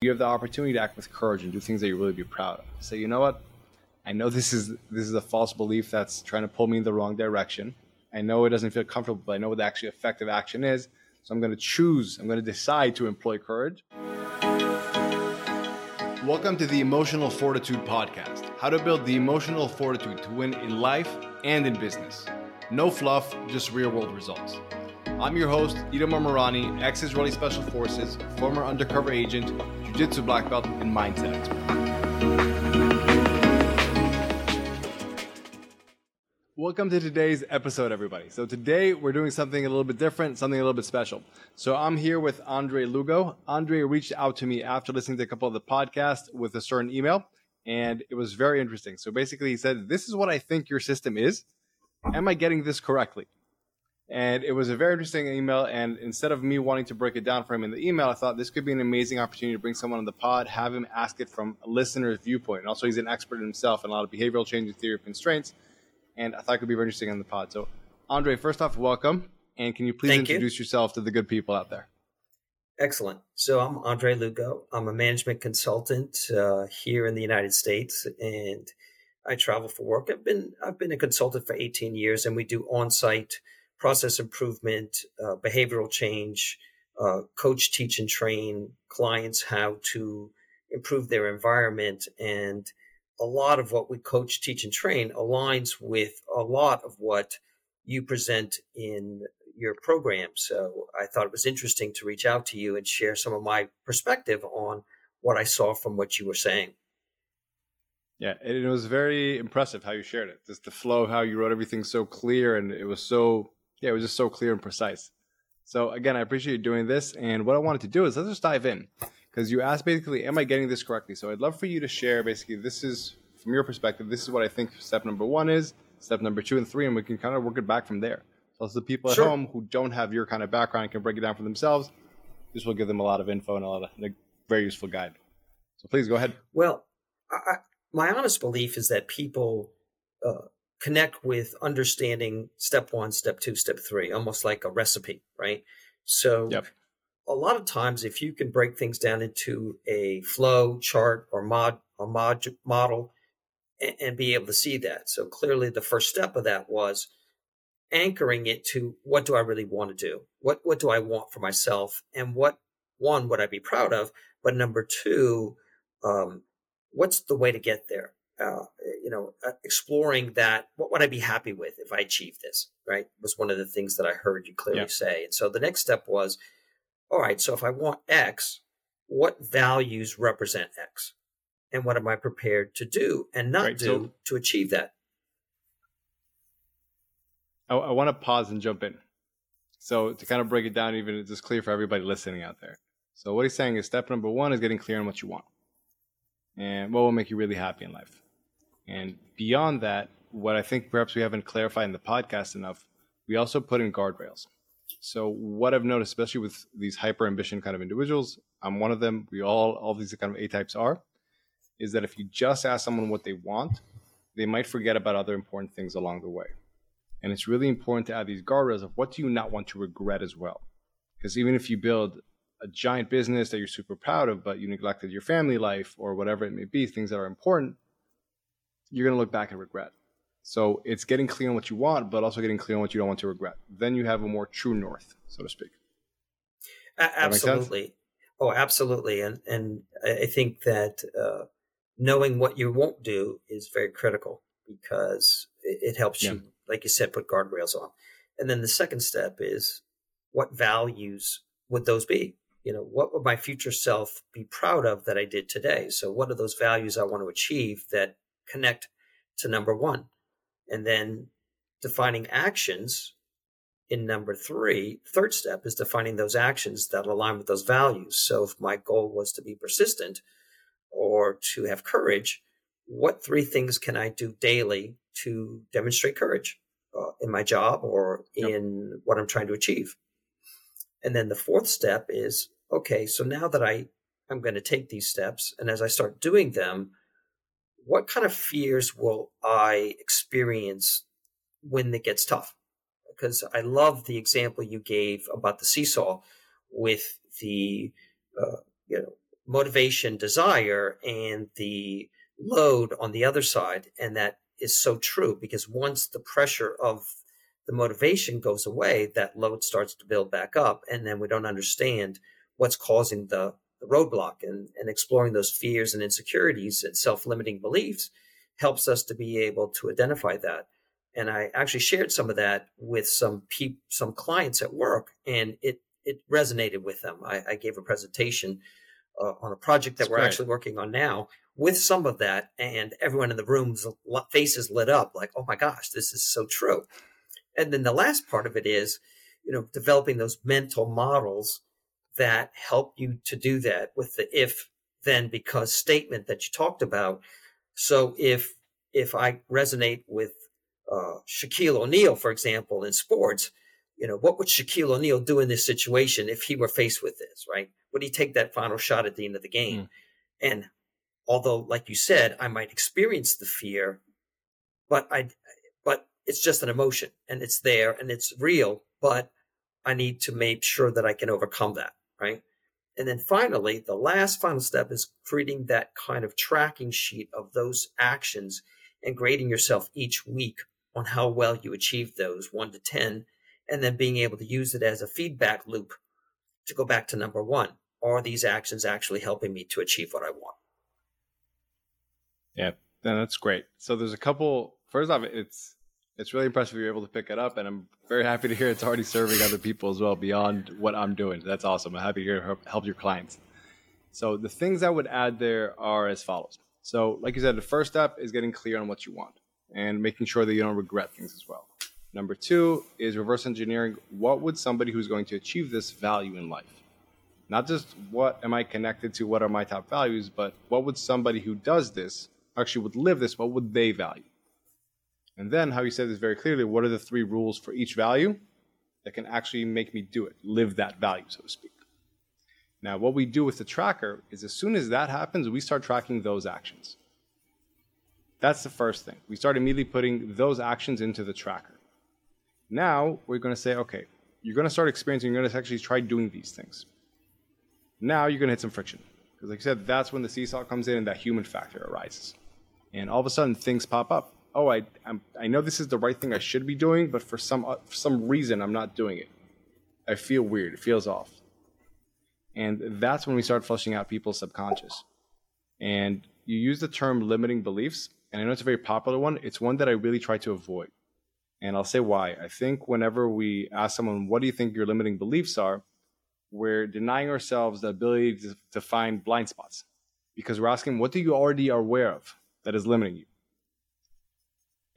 You have the opportunity to act with courage and do things that you really be proud of. Say, you know what? I know this is this is a false belief that's trying to pull me in the wrong direction. I know it doesn't feel comfortable, but I know what the actually effective action is. So I'm going to choose, I'm going to decide to employ courage. Welcome to the Emotional Fortitude Podcast how to build the emotional fortitude to win in life and in business. No fluff, just real world results. I'm your host, Itamar Marani, ex Israeli Special Forces, former undercover agent, Jiu Jitsu black belt, and mindset. Welcome to today's episode, everybody. So, today we're doing something a little bit different, something a little bit special. So, I'm here with Andre Lugo. Andre reached out to me after listening to a couple of the podcasts with a certain email and it was very interesting. So basically, he said, "This is what I think your system is. Am I getting this correctly?" And it was a very interesting email. And instead of me wanting to break it down for him in the email, I thought this could be an amazing opportunity to bring someone on the pod, have him ask it from a listener's viewpoint. And also, he's an expert himself in a lot of behavioral change and theory of constraints. And I thought it could be very interesting on the pod. So, Andre, first off, welcome. And can you please Thank introduce you. yourself to the good people out there? Excellent. So I'm Andre Lugo. I'm a management consultant uh, here in the United States, and I travel for work. I've been I've been a consultant for 18 years, and we do on-site process improvement, uh, behavioral change, uh, coach, teach, and train clients how to improve their environment. And a lot of what we coach, teach, and train aligns with a lot of what you present in your program. So I thought it was interesting to reach out to you and share some of my perspective on what I saw from what you were saying. Yeah, it was very impressive how you shared it. Just the flow, how you wrote everything so clear, and it was so yeah, it was just so clear and precise. So again, I appreciate you doing this. And what I wanted to do is let's just dive in because you asked basically, am I getting this correctly? So I'd love for you to share basically this is from your perspective. This is what I think step number one is, step number two and three, and we can kind of work it back from there. So the people at Sure. home who don't have your kind of background can break it down for themselves. This will give them a lot of info and a lot of a very useful guide. So please go ahead. Well, I, my honest belief is that people uh, connect with understanding step one, step two, step three, almost like a recipe, right? So, Yep. a lot of times, if you can break things down into a flow chart or mod or mod model, and, and be able to see that, so clearly, the first step of that was anchoring it to what do I really want to do? What what do I want for myself? And what one would I be proud of? But number two, um, what's the way to get there? Uh, you know, uh, exploring that. What would I be happy with if I achieved this? Right was one of the things that I heard you clearly Yeah. say. And so the next step was, all right. So if I want X, what values represent X, and what am I prepared to do and not Right, do so- to achieve that? I, I want to pause and jump in. So to kind of break it down, even it's just clear for everybody listening out there. So what he's saying is step number one is getting clear on what you want and what will make you really happy in life. And beyond that, what I think perhaps we haven't clarified in the podcast enough, we also put in guardrails. So what I've noticed, especially with these hyper ambition kind of individuals, I'm one of them. We all all these kind of A types are, is that if you just ask someone what they want, they might forget about other important things along the way. And it's really important to add these guardrails of what do you not want to regret as well. Because even if you build a giant business that you're super proud of, but you neglected your family life or whatever it may be, things that are important, you're going to look back and regret. So it's getting clear on what you want, but also getting clear on what you don't want to regret. Then you have a more true north, so to speak. Absolutely. Oh, absolutely. And and I I think that uh, knowing what you won't do is very critical because it, it helps Yeah. you, like you said, put guardrails on. And then the second step is what values would those be? You know, what would my future self be proud of that I did today? So, what are those values I want to achieve that connect to number one? And then defining actions in number three, third step is defining those actions that align with those values. So if my goal was to be persistent or to have courage, what three things can I do daily to demonstrate courage uh, in my job or Yep. in what I'm trying to achieve? And then the fourth step is okay, so now that I I'm going to take these steps and as I start doing them, what kind of fears will I experience when it gets tough? Because I love the example you gave about the seesaw with the uh, you know motivation, desire, and the load on the other side. And that is so true because once the pressure of the motivation goes away, that load starts to build back up. And then we don't understand what's causing the, the roadblock and, and exploring those fears and insecurities and self limiting beliefs helps us to be able to identify that. And I actually shared some of that with some people, some clients at work, and it it resonated with them. I, I gave a presentation uh, on a project that That's we're great. actually working on now with some of that, and everyone in the room's faces lit up, like, "Oh my gosh, this is so true." And then the last part of it is, you know, developing those mental models that help you to do that with the if then because statement that you talked about. So if if I resonate with uh, Shaquille O'Neal, for example, in sports, you know, what would Shaquille O'Neal do in this situation if he were faced with this, right? Would he take that final shot at the end of the game? Mm. And although, like you said, I might experience the fear, but I, but it's just an emotion and it's there and it's real, but I need to make sure that I can overcome that, right? And then finally, the last final step is creating that kind of tracking sheet of those actions and grading yourself each week on how well you achieved those one to 10, and then being able to use it as a feedback loop to go back to number one. Are these actions actually helping me to achieve what I want? Yeah, that's great. So there's a couple. First off, it's it's really impressive you're able to pick it up, and I'm very happy to hear it's already serving other people as well beyond what I'm doing. That's awesome. I'm happy to help your clients. So the things I would add there are as follows. So, like you said, the first step is getting clear on what you want and making sure that you don't regret things as well. Number two is reverse engineering. What would somebody who's going to achieve this value in life? Not just what am I connected to, what are my top values, but what would somebody who does this actually would live this, what would they value? And then, how you said this very clearly, what are the three rules for each value that can actually make me do it, live that value, so to speak? Now, what we do with the tracker is as soon as that happens, we start tracking those actions. That's the first thing. We start immediately putting those actions into the tracker. Now we're going to say, okay, you're going to start experiencing, you're going to actually try doing these things. Now you're going to hit some friction. Because, like I said, that's when the seesaw comes in and that human factor arises. And all of a sudden, things pop up. Oh, I, I'm, i know this is the right thing I should be doing, but for some, uh, for some reason, I'm not doing it. I feel weird. It feels off. And that's when we start flushing out people's subconscious. And you use the term limiting beliefs, and I know it's a very popular one. It's one that I really try to avoid. And I'll say why. I think whenever we ask someone, what do you think your limiting beliefs are? We're denying ourselves the ability to, to find blind spots because we're asking, what do you already are aware of that is limiting you?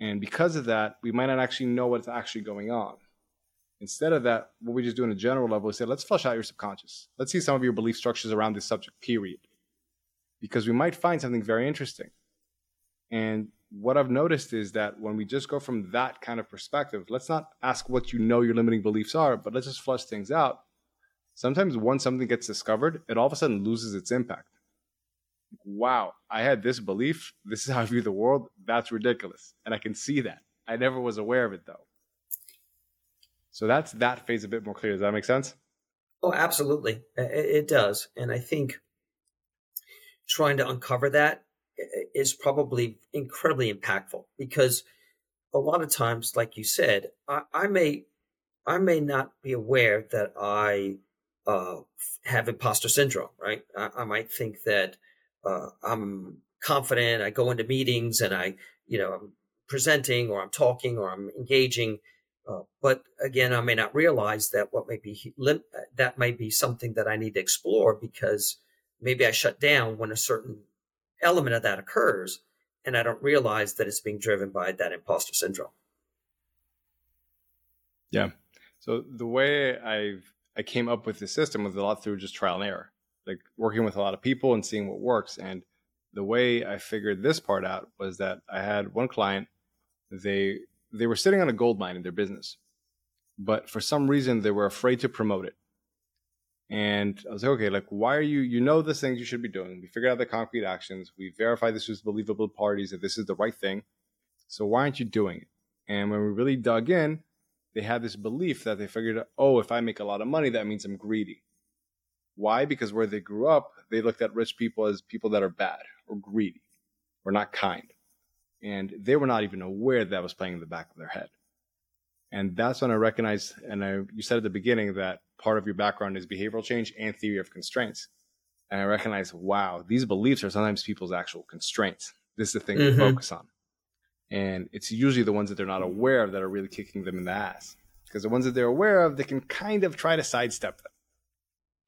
And because of that, we might not actually know what's actually going on. Instead of that, what we just do in a general level is say, let's flush out your subconscious. Let's see some of your belief structures around this subject, period. Because we might find something very interesting. And what I've noticed is that when we just go from that kind of perspective, let's not ask what you know your limiting beliefs are, but let's just flush things out. Sometimes once something gets discovered, it all of a sudden loses its impact. Wow, I had this belief. This is how I view the world. That's ridiculous. And I can see that. I never was aware of it though. So that's that phase a bit more clear. Does that make sense? Oh, absolutely. It does. And I think trying to uncover that is probably incredibly impactful because a lot of times, like you said, I, I may I may not be aware that I uh, have imposter syndrome, right? I, I might think that uh, I'm confident. I go into meetings and I, you know, I'm presenting or I'm talking or I'm engaging. Uh, but again, I may not realize that what may be that may be something that I need to explore because maybe I shut down when a certain element of that occurs and I don't realize that it's being driven by that imposter syndrome. Yeah. So the way I've I came up with the system was a lot through just trial and error, like working with a lot of people and seeing what works. And the way I figured this part out was that I had one client, they they were sitting on a gold mine in their business, but for some reason they were afraid to promote it. And I was like, okay, like, why are you, you know, the things you should be doing. We figured out the concrete actions. We verified this was believable parties, that this is the right thing. So why aren't you doing it? And when we really dug in, they had this belief that they figured, oh, if I make a lot of money, that means I'm greedy. Why? Because where they grew up, they looked at rich people as people that are bad or greedy or not kind. And they were not even aware that was playing in the back of their head. And that's when I recognized, and I, you said at the beginning that part of your background is behavioral change and theory of constraints. And I recognized, wow, these beliefs are sometimes people's actual constraints. This is the thing mm-hmm. to focus on. And it's usually the ones that they're not aware of that are really kicking them in the ass. Because the ones that they're aware of, they can kind of try to sidestep them.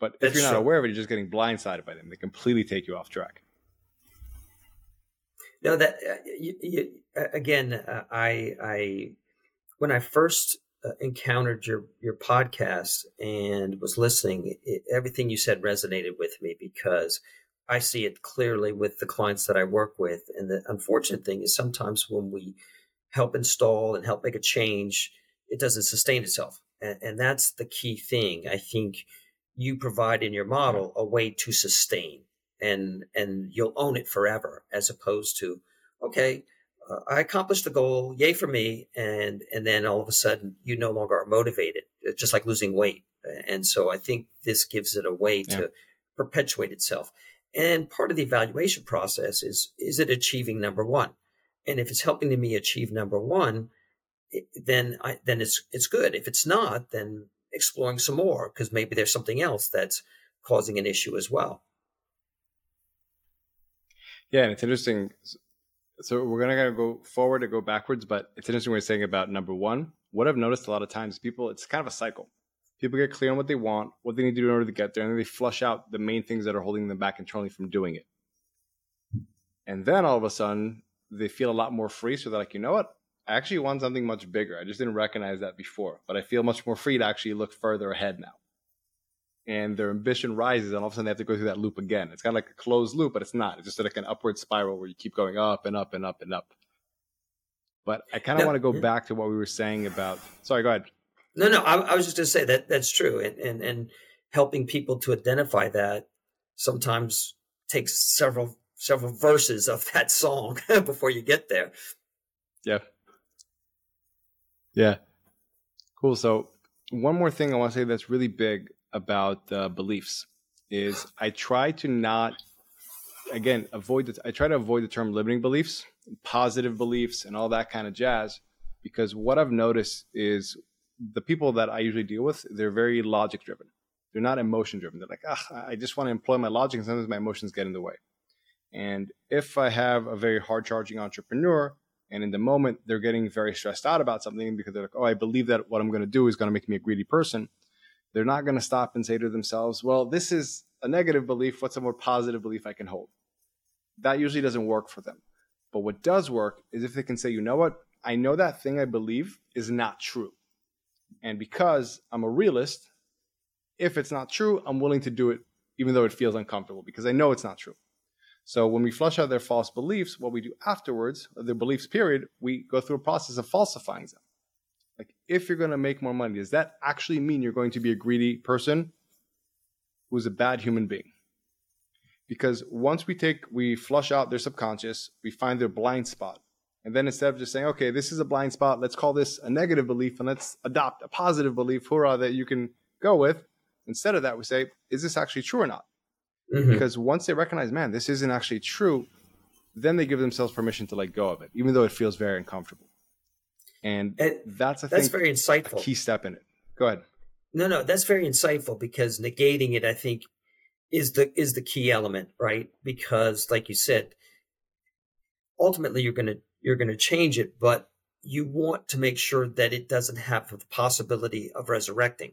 But if you're not true. aware of it, you're just getting blindsided by them. They completely take you off track. No, that uh, you, you, again, uh, I, I, when I first uh, encountered your your podcast and was listening, it, everything you said resonated with me because I see it clearly with the clients that I work with. And the unfortunate thing is sometimes when we help install and help make a change, it doesn't sustain itself, and, and that's the key thing. I think you provide in your model a way to sustain and and you'll own it forever as opposed to okay uh, i accomplished the goal yay for me and and then all of a sudden you no longer are motivated it's just like losing weight. And so i think this gives it a way yeah. to perpetuate itself. And part of the evaluation process is is it achieving number one? And if it's helping me achieve number one then I, then it's it's good. If it's not then exploring some more because maybe there's something else that's causing an issue as well. Yeah, and it's interesting. So we're gonna go forward or go backwards, but it's interesting what you're saying about number one. What I've noticed a lot of times, people, it's kind of a cycle. People get clear on what they want, what they need to do in order to get there, and then they flush out the main things that are holding them back internally from doing it. And then all of a sudden, they feel a lot more free. So they're like, you know what? I actually want something much bigger. I just didn't recognize that before, but I feel much more free to actually look further ahead now. And their ambition rises, and all of a sudden they have to go through that loop again. It's kind of like a closed loop, but it's not. It's just like an upward spiral where you keep going up and up and up and up. But I kind of want to go back to what we were saying about. Sorry, go ahead. No, no, I, I was just going to say that that's true, and, and and helping people to identify that sometimes takes several several verses of that song before you get there. Yeah. Yeah. Cool. So, one more thing I want to say that's really big about uh, beliefs is I try to not, again, avoid the, I try to avoid the term limiting beliefs, positive beliefs, and all that kind of jazz, because what I've noticed is the people that I usually deal with, they're very logic driven. They're not emotion driven. They're like, ah, I just want to employ my logic, and sometimes my emotions get in the way. And if I have a very hard charging entrepreneur and in the moment, they're getting very stressed out about something because they're like, oh, I believe that what I'm going to do is going to make me a greedy person. They're not going to stop and say to themselves, well, this is a negative belief. What's a more positive belief I can hold? That usually doesn't work for them. But what does work is if they can say, you know what? I know that thing I believe is not true. And because I'm a realist, if it's not true, I'm willing to do it even though it feels uncomfortable because I know it's not true. So when we flush out their false beliefs, what we do afterwards, their beliefs period, we go through a process of falsifying them. Like if you're going to make more money, does that actually mean you're going to be a greedy person who's a bad human being? Because once we take, we flush out their subconscious, we find their blind spot. And then instead of just saying, okay, this is a blind spot, let's call this a negative belief and let's adopt a positive belief, hurrah, that you can go with. Instead of that, we say, is this actually true or not? Mm-hmm. Because once they recognize, man, this isn't actually true, then they give themselves permission to let go of it, even though it feels very uncomfortable. And, and that's I that's think very insightful. key step in it. Go ahead. No, no, that's very insightful because negating it, I think, is the is the key element, right? Because, like you said, ultimately you're gonna you're gonna change it, but you want to make sure that it doesn't have the possibility of resurrecting.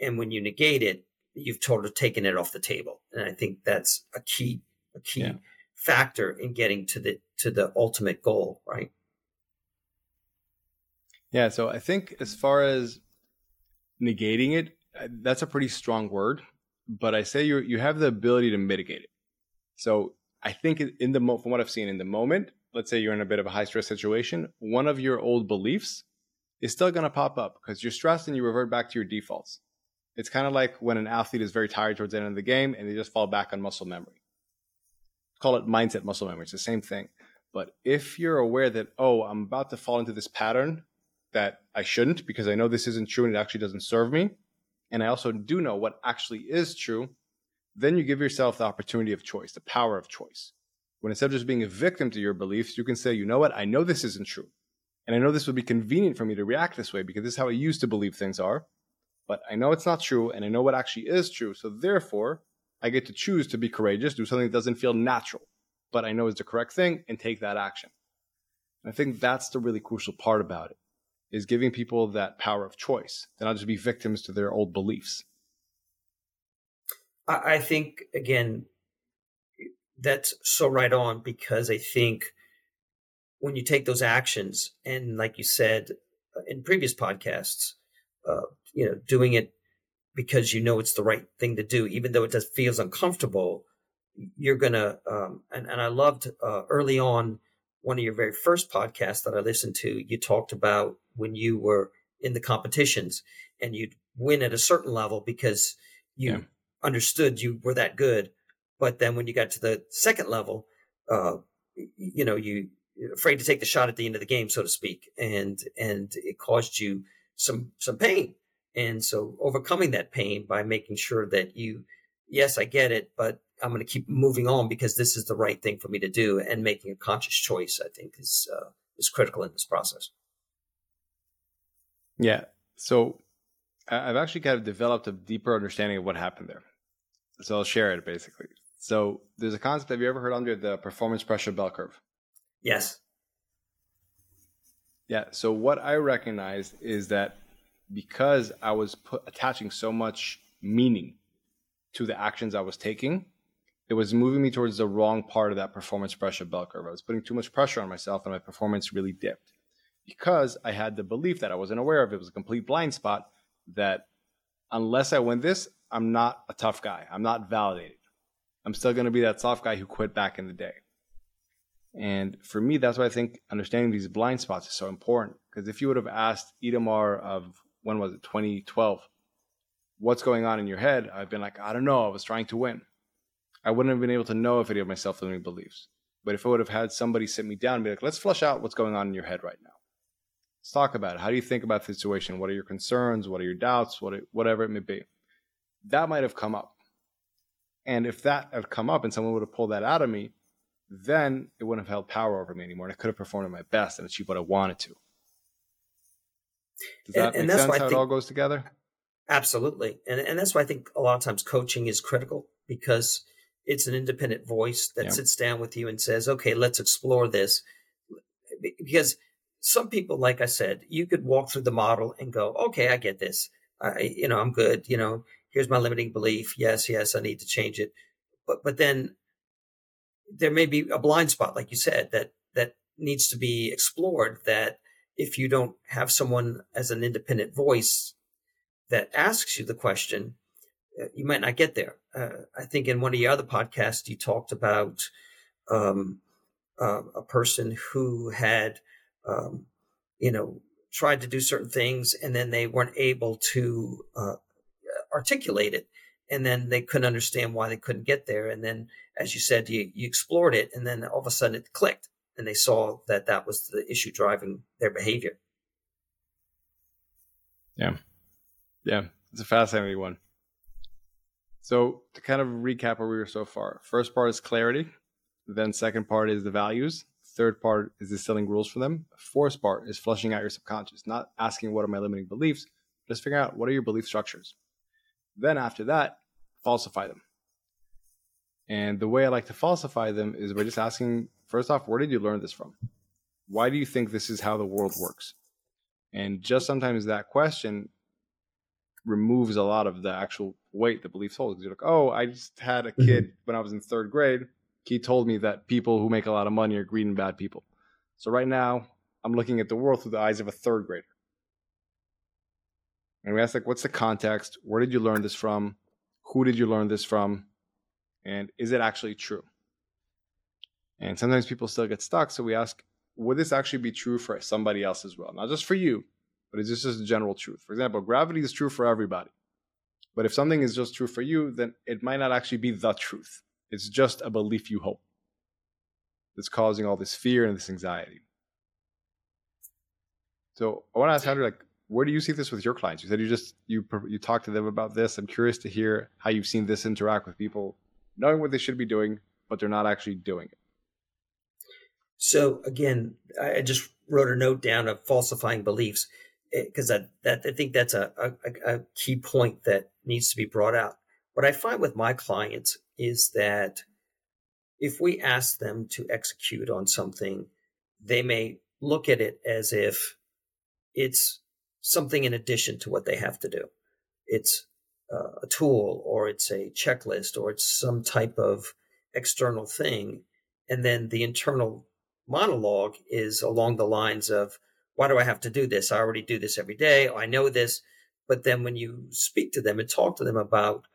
And when you negate it, you've sort of taken it off the table. And I think that's a key, a key yeah. factor in getting to the, to the ultimate goal, right? Yeah. So I think as far as negating it, uh, that's a pretty strong word, but I say you you have the ability to mitigate it. So I think in the from what I've seen in the moment, let's say you're in a bit of a high stress situation, one of your old beliefs is still going to pop up because you're stressed and you revert back to your defaults. It's kind of like when an athlete is very tired towards the end of the game and they just fall back on muscle memory. Call it mindset muscle memory. It's the same thing. But if you're aware that, oh, I'm about to fall into this pattern that I shouldn't because I know this isn't true and it actually doesn't serve me, and I also do know what actually is true, then you give yourself the opportunity of choice, the power of choice. When instead of just being a victim to your beliefs, you can say, you know what, I know this isn't true. And I know this would be convenient for me to react this way because this is how I used to believe things are. But I know it's not true and I know what actually is true. So therefore, I get to choose to be courageous, do something that doesn't feel natural, but I know is the correct thing and take that action. And I think that's the really crucial part about it is giving people that power of choice. They're not just be victims to their old beliefs. I think again, that's so right on because I think when you take those actions and like you said uh, in previous podcasts, uh, you know, doing it because you know it's the right thing to do, even though it does feels uncomfortable, you're gonna. Um, and and I loved uh, early on one of your very first podcasts that I listened to. You talked about when you were in the competitions and you'd win at a certain level because you yeah. understood you were that good, but then when you got to the second level, uh, you know you afraid to take the shot at the end of the game, so to speak, and and it caused you some some pain and so overcoming that pain by making sure that you, yes, I get it, but I'm going to keep moving on because this is the right thing for me to do and making a conscious choice, I think is, uh, is critical in this process. Yeah. So I've actually kind of developed a deeper understanding of what happened there. So I'll share it basically. So there's a concept. Have you ever heard under the performance pressure bell curve? Yes. Yeah. So what I recognized is that because I was put, attaching so much meaning to the actions I was taking, it was moving me towards the wrong part of that performance pressure bell curve. I was putting too much pressure on myself and my performance really dipped because I had the belief that I wasn't aware of. It was a complete blind spot that unless I win this, I'm not a tough guy. I'm not validated. I'm still going to be that soft guy who quit back in the day. And for me, that's why I think understanding these blind spots is so important. Because if you would have asked Itamar of when was it? 2012 what's going on in your head? I've been like i don't know. I was trying to win. I wouldn't have been able to know if any of my self-limiting beliefs. But if i would have had somebody sit me down and be like let's flush out what's going on in your head right now. Let's talk about it. How do you think about the situation? What are your concerns? What are your doubts? What whatever it may be. That might have come up. And if that had come up and someone would have pulled that out of me then it wouldn't have held power over me anymore and i could have performed at my best and achieved what i wanted to does that and, make and sense how think, it all goes together? Absolutely. And, and that's why I think a lot of times coaching is critical because it's an independent voice that yeah. sits down with you and says, okay, let's explore this. Because some people, like I said, you could walk through the model and go, okay, I get this. I, you know, I'm good. You know, here's my limiting belief. Yes, yes, I need to change it. But, but then there may be a blind spot, like you said, that, that needs to be explored that if you don't have someone as an independent voice that asks you the question, uh, you might not get there. Uh, I think in one of your other podcasts, you talked about um, uh, a person who had, um, you know, tried to do certain things and then they weren't able to uh, articulate it. And then they couldn't understand why they couldn't get there. And then, as you said, you, you explored it and then all of a sudden it clicked and they saw that that was the issue driving their behavior. Yeah. Yeah. It's a fascinating one. So, to kind of recap where we were so far, first part is clarity. Then, second part is the values. Third part is distilling rules for them. Fourth part is flushing out your subconscious, not asking what are my limiting beliefs, just figuring out what are your belief structures. Then, after that, falsify them. And the way I like to falsify them is by just asking First off, where did you learn this from? Why do you think this is how the world works? And just sometimes that question removes a lot of the actual weight the beliefs hold. Because you're like, oh, I just had a mm-hmm. kid when I was in third grade. He told me that people who make a lot of money are greedy and bad people. So right now, I'm looking at the world through the eyes of a third grader. And we ask, like, what's the context? Where did you learn this from? Who did you learn this from? And is it actually true? And sometimes people still get stuck. So we ask, would this actually be true for somebody else as well? Not just for you, but is this just a general truth. For example, gravity is true for everybody. But if something is just true for you, then it might not actually be the truth. It's just a belief you hold that's causing all this fear and this anxiety. So I want to ask Andre, like, where do you see this with your clients? You said you just you you talked to them about this. I'm curious to hear how you've seen this interact with people, knowing what they should be doing, but they're not actually doing it. So again, I just wrote a note down of falsifying beliefs because eh, that, that I think that's a, a, a key point that needs to be brought out. What I find with my clients is that if we ask them to execute on something, they may look at it as if it's something in addition to what they have to do. It's uh, a tool or it's a checklist or it's some type of external thing. And then the internal monologue is along the lines of, why do I have to do this? I already do this every day. I know this. But then when you speak to them and talk to them about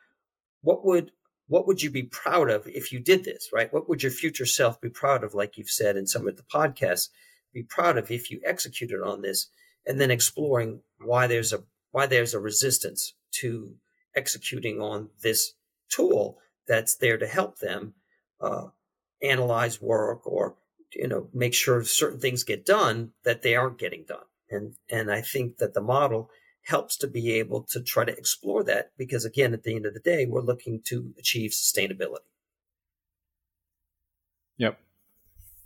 what would what would you be proud of if you did this, right? What would your future self be proud of, like you've said in some of the podcasts, be proud of if you executed on this, and then exploring why there's a why there's a resistance to executing on this tool that's there to help them uh, analyze work or you know make sure certain things get done that they aren't getting done. And and i think that the model helps to be able to try to explore that because again at the end of the day we're looking to achieve sustainability. Yep.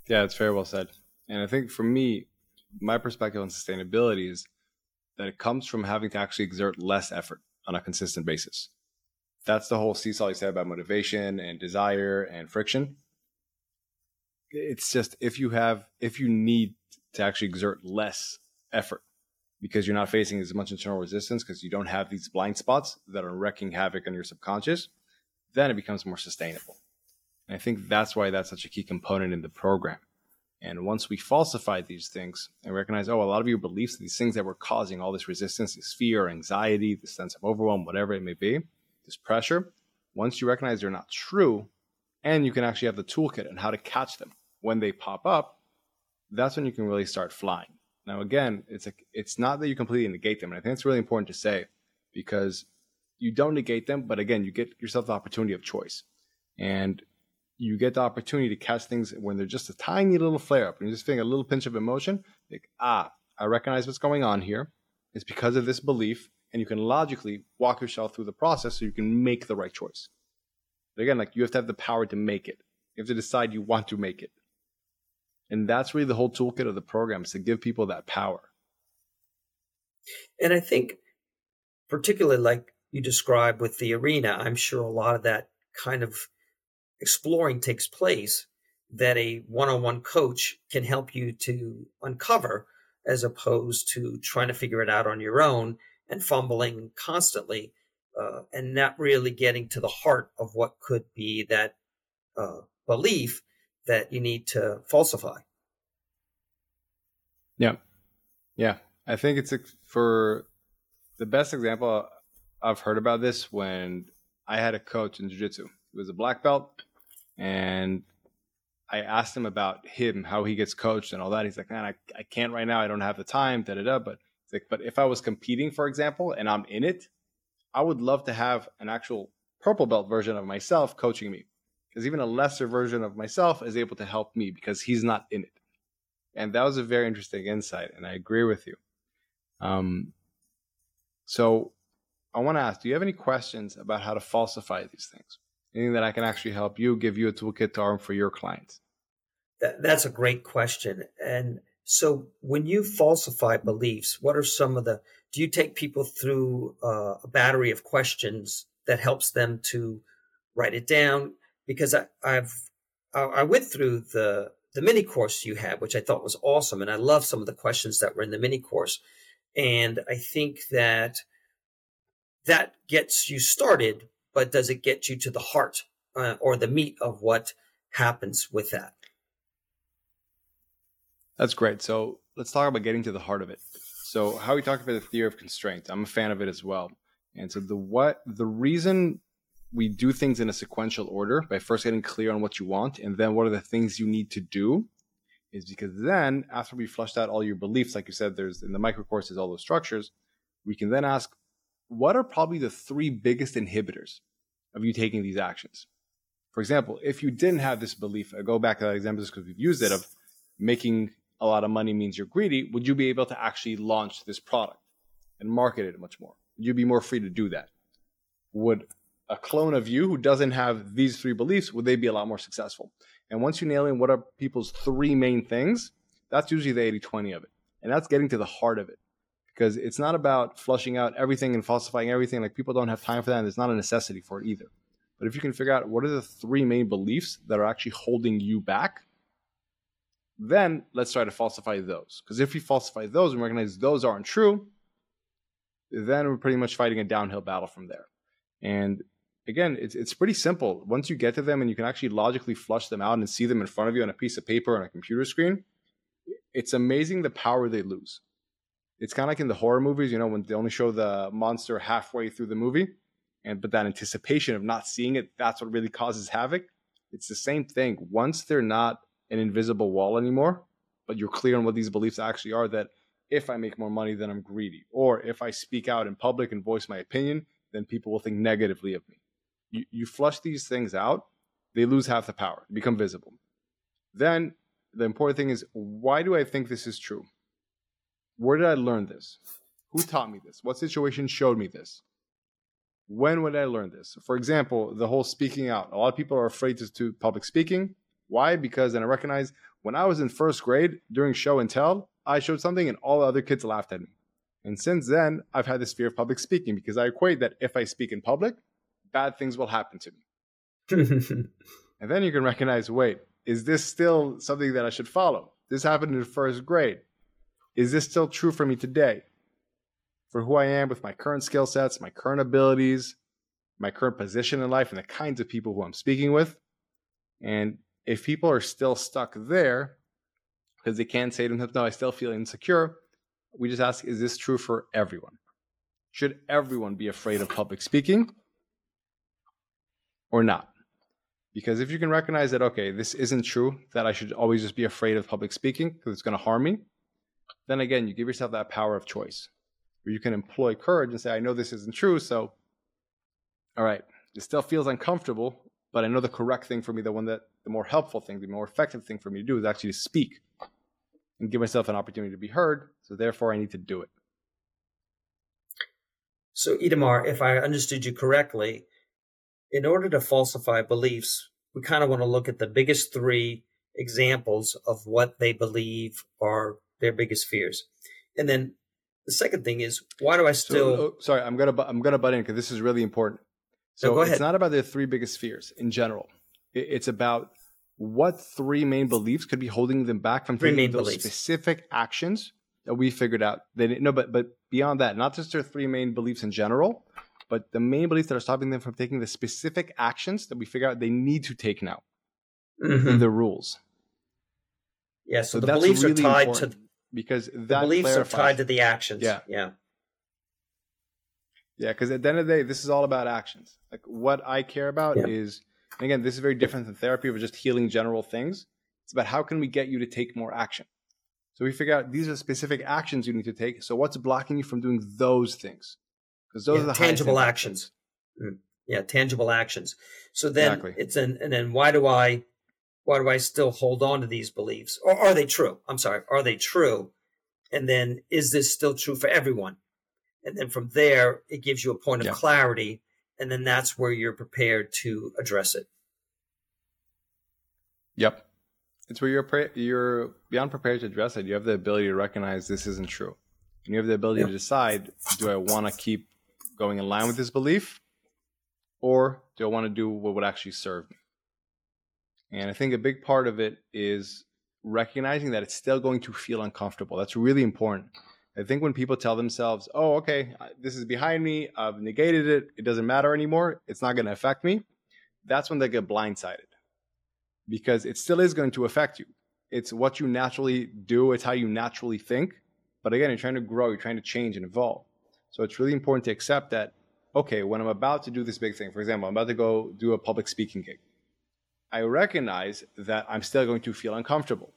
Yeah it's very well said. And i think for me my perspective on sustainability is that it comes from having to actually exert less effort on a consistent basis. That's the whole seesaw you said about motivation and desire and friction it's just if you have if you need to actually exert less effort because you're not facing as much internal resistance because you don't have these blind spots that are wrecking havoc on your subconscious then it becomes more sustainable. And i think that's why that's such a key component in the program. And once we falsify these things and recognize oh a lot of your beliefs these things that were causing all this resistance this fear anxiety this sense of overwhelm whatever it may be this pressure once you recognize they're not true and you can actually have the toolkit on how to catch them when they pop up, that's when you can really start flying. Now, again, it's a, it's not that you completely negate them, and I think it's really important to say because you don't negate them, but again, you get yourself the opportunity of choice, and you get the opportunity to catch things when they're just a tiny little flare up, and you're just feeling a little pinch of emotion. Like, ah, I recognize what's going on here. It's because of this belief, and you can logically walk yourself through the process so you can make the right choice. But again, like you have to have the power to make it. You have to decide you want to make it. And that's really the whole toolkit of the program is to give people that power. And I think, particularly like you described with the arena, I'm sure a lot of that kind of exploring takes place that a one on one coach can help you to uncover as opposed to trying to figure it out on your own and fumbling constantly uh, and not really getting to the heart of what could be that uh, belief that you need to falsify. Yeah. Yeah. I think it's for the best example I've heard about this when I had a coach in jiu-jitsu. He was a black belt and I asked him about him, how he gets coached and all that. He's like, man, I, I can't right now. I don't have the time, da da da. But it's like, but if I was competing, for example, and I'm in it, I would love to have an actual purple belt version of myself coaching me because even a lesser version of myself is able to help me because he's not in it. And that was a very interesting insight, and I agree with you. Um, so I want to ask, do you have any questions about how to falsify these things? Anything that I can actually help you, give you a toolkit to arm for your clients? That, that's a great question. And so when you falsify beliefs, what are some of the, do you take people through uh, a battery of questions that helps them to write it down? Because I, I've I went through the the mini course you had, which I thought was awesome, and I love some of the questions that were in the mini course, and I think that that gets you started, but does it get you to the heart uh, or the meat of what happens with that? That's great. So let's talk about getting to the heart of it. So how we talk about the theory of constraint, I'm a fan of it as well. And so the what the reason we do things in a sequential order by first getting clear on what you want and then what are the things you need to do is because then after we flushed out all your beliefs like you said there's in the micro courses all those structures we can then ask what are probably the three biggest inhibitors of you taking these actions for example if you didn't have this belief I go back to that example because we've used it of making a lot of money means you're greedy would you be able to actually launch this product and market it much more? You'd be more free to do that. Would a clone of you who doesn't have these three beliefs, would they be a lot more successful? And once you nail in what are people's three main things, that's usually the 80 20 of it. And that's getting to the heart of it. Because it's not about flushing out everything and falsifying everything. Like people don't have time for that. And there's not a necessity for it either. But if you can figure out what are the three main beliefs that are actually holding you back, then let's try to falsify those. Because if we falsify those and recognize those aren't true, then we're pretty much fighting a downhill battle from there. And again, it's it's pretty simple. Once you get to them and you can actually logically flush them out and see them in front of you on a piece of paper on a computer screen, it's amazing the power they lose. It's kind of like in the horror movies, you know, when they only show the monster halfway through the movie, and but that anticipation of not seeing it, that's what really causes havoc. It's the same thing. Once they're not an invisible wall anymore, but you're clear on what these beliefs actually are that if I make more money, then I'm greedy. Or if I speak out in public and voice my opinion, then people will think negatively of me. You, you flush these things out, they lose half the power, become visible. Then the important thing is why do I think this is true? Where did I learn this? Who taught me this? What situation showed me this? When would I learn this? For example, the whole speaking out. A lot of people are afraid to do public speaking. Why? Because, and I recognize when I was in first grade during show and tell, I showed something and all the other kids laughed at me. And since then, I've had this fear of public speaking because I equate that if I speak in public, bad things will happen to me. and then you can recognize wait, is this still something that I should follow? This happened in first grade. Is this still true for me today? For who I am with my current skill sets, my current abilities, my current position in life, and the kinds of people who I'm speaking with? And if people are still stuck there because they can't say to themselves, no, I still feel insecure, we just ask, is this true for everyone? Should everyone be afraid of public speaking or not? Because if you can recognize that, okay, this isn't true, that I should always just be afraid of public speaking because it's going to harm me, then again, you give yourself that power of choice where you can employ courage and say, I know this isn't true. So, all right, it still feels uncomfortable, but I know the correct thing for me, the one that the more helpful thing, the more effective thing for me to do is actually to speak and give myself an opportunity to be heard. So therefore, I need to do it. So, Itamar, if I understood you correctly, in order to falsify beliefs, we kind of want to look at the biggest three examples of what they believe are their biggest fears. And then the second thing is, why do I still? So, oh, sorry, I'm gonna I'm gonna butt in because this is really important. So no, it's not about the three biggest fears in general. It's about what three main beliefs could be holding them back from taking those beliefs. specific actions that we figured out. They didn't, no, but but beyond that, not just their three main beliefs in general, but the main beliefs that are stopping them from taking the specific actions that we figure out they need to take now mm-hmm. the rules. Yeah, so, so the beliefs really are tied to because that the beliefs clarifies. are tied to the actions. Yeah, yeah. Yeah, because at the end of the day, this is all about actions. Like what I care about yeah. is, again, this is very different than therapy of just healing general things. It's about how can we get you to take more action. So we figure out these are specific actions you need to take. So what's blocking you from doing those things? Because those yeah, are the tangible actions. Mm. Yeah, tangible actions. So then exactly. it's an and then why do I why do I still hold on to these beliefs? Or are they true? I'm sorry, are they true? And then is this still true for everyone? And then from there, it gives you a point of yeah. clarity. And then that's where you're prepared to address it. Yep. It's where you're, pre- you're beyond prepared to address it. You have the ability to recognize this isn't true. And you have the ability to decide do I want to keep going in line with this belief? Or do I want to do what would actually serve me? And I think a big part of it is recognizing that it's still going to feel uncomfortable. That's really important. I think when people tell themselves, oh, okay, this is behind me, I've negated it, it doesn't matter anymore, it's not going to affect me, that's when they get blindsided because it still is going to affect you. It's what you naturally do, it's how you naturally think. But again, you're trying to grow, you're trying to change and evolve. So it's really important to accept that, okay, when I'm about to do this big thing, for example, I'm about to go do a public speaking gig, I recognize that I'm still going to feel uncomfortable.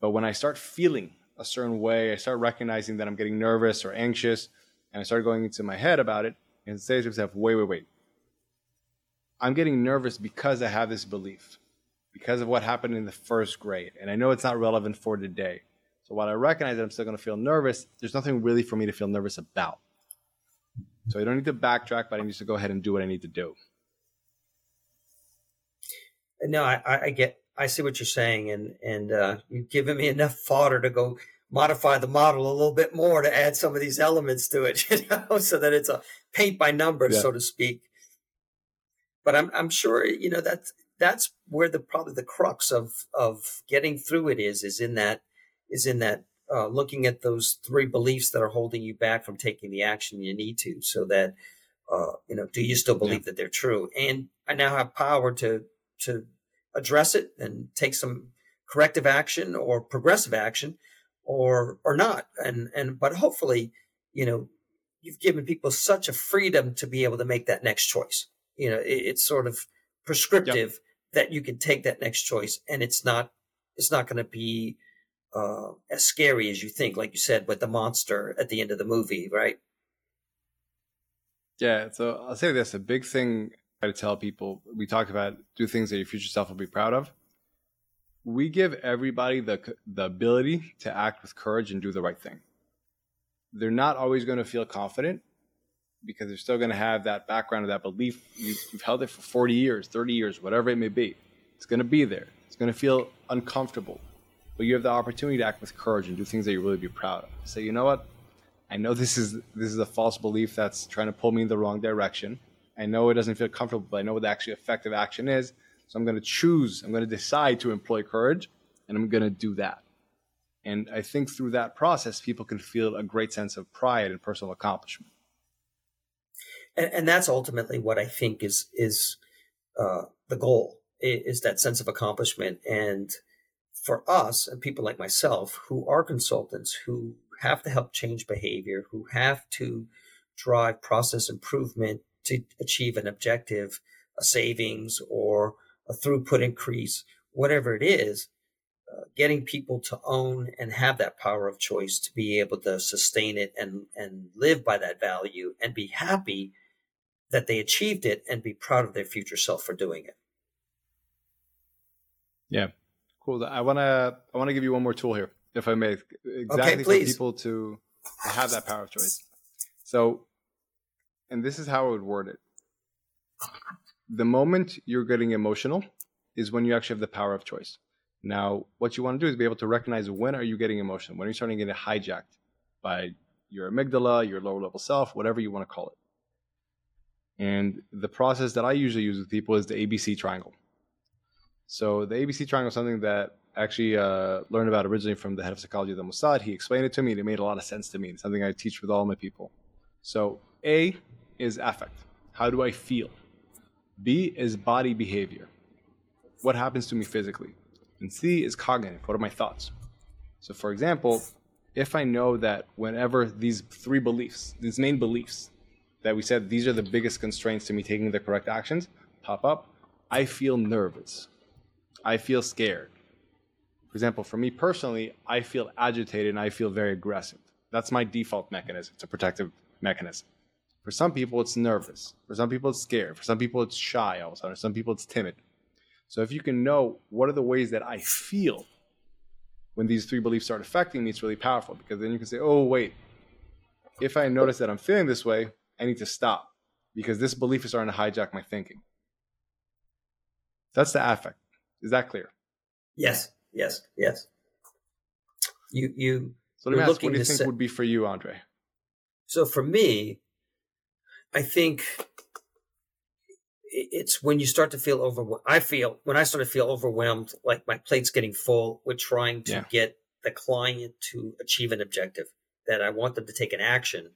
But when I start feeling a certain way, I start recognizing that I'm getting nervous or anxious, and I start going into my head about it, and say to myself, wait, wait, wait. I'm getting nervous because I have this belief, because of what happened in the first grade. And I know it's not relevant for today. So while I recognize that I'm still going to feel nervous, there's nothing really for me to feel nervous about. So I don't need to backtrack, but I need to go ahead and do what I need to do. No, I, I get, I see what you're saying, and and uh, you've given me enough fodder to go modify the model a little bit more to add some of these elements to it, you know, so that it's a paint by numbers, yeah. so to speak. But I'm I'm sure you know that's that's where the probably the crux of of getting through it is is in that is in that uh, looking at those three beliefs that are holding you back from taking the action you need to, so that uh, you know, do you still believe yeah. that they're true? And I now have power to to address it and take some corrective action or progressive action or or not and and but hopefully you know you've given people such a freedom to be able to make that next choice you know it, it's sort of prescriptive yep. that you can take that next choice and it's not it's not going to be uh, as scary as you think like you said with the monster at the end of the movie right yeah so i'll say this a big thing I tell people we talked about do things that your future self will be proud of we give everybody the the ability to act with courage and do the right thing. They're not always going to feel confident because they're still going to have that background of that belief. You've, you've held it for 40 years, 30 years, whatever it may be. It's going to be there. It's going to feel uncomfortable. But you have the opportunity to act with courage and do things that you really be proud of. Say, you know what? I know this is this is a false belief that's trying to pull me in the wrong direction. I know it doesn't feel comfortable, but I know what the actually effective action is. So I'm going to choose, I'm going to decide to employ courage, and I'm going to do that. And I think through that process, people can feel a great sense of pride and personal accomplishment. And, and that's ultimately what I think is is uh, the goal is that sense of accomplishment. And for us and people like myself who are consultants who have to help change behavior, who have to drive process improvement to achieve an objective, a savings or a throughput increase, whatever it is, uh, getting people to own and have that power of choice to be able to sustain it and, and live by that value and be happy that they achieved it and be proud of their future self for doing it. Yeah, cool. I want to I want to give you one more tool here, if I may, exactly okay, for people to have that power of choice. So, and this is how I would word it the moment you're getting emotional is when you actually have the power of choice. Now, what you want to do is be able to recognize when are you getting emotional, when are you starting to get hijacked by your amygdala, your lower level self, whatever you want to call it. And the process that I usually use with people is the ABC triangle. So the ABC triangle is something that I actually uh, learned about originally from the head of psychology of the Mossad. He explained it to me and it made a lot of sense to me. It's something I teach with all my people. So A is affect. How do I feel? B is body behavior. What happens to me physically? And C is cognitive. What are my thoughts? So, for example, if I know that whenever these three beliefs, these main beliefs that we said these are the biggest constraints to me taking the correct actions pop up, I feel nervous. I feel scared. For example, for me personally, I feel agitated and I feel very aggressive. That's my default mechanism. It's a protective mechanism. For some people, it's nervous. For some people, it's scared. For some people, it's shy all of a sudden. For some people, it's timid. So if you can know what are the ways that I feel when these three beliefs start affecting me, it's really powerful because then you can say, oh, wait, if I notice that I'm feeling this way, I need to stop because this belief is starting to hijack my thinking. That's the affect. Is that clear? Yes, yes, yes. You, you. So let me ask, what do you think say, would be for you, Andre? So for me, I think it's when you start to feel overwhelmed. I feel when I start to feel overwhelmed, like my plate's getting full with trying to yeah. get the client to achieve an objective that I want them to take an action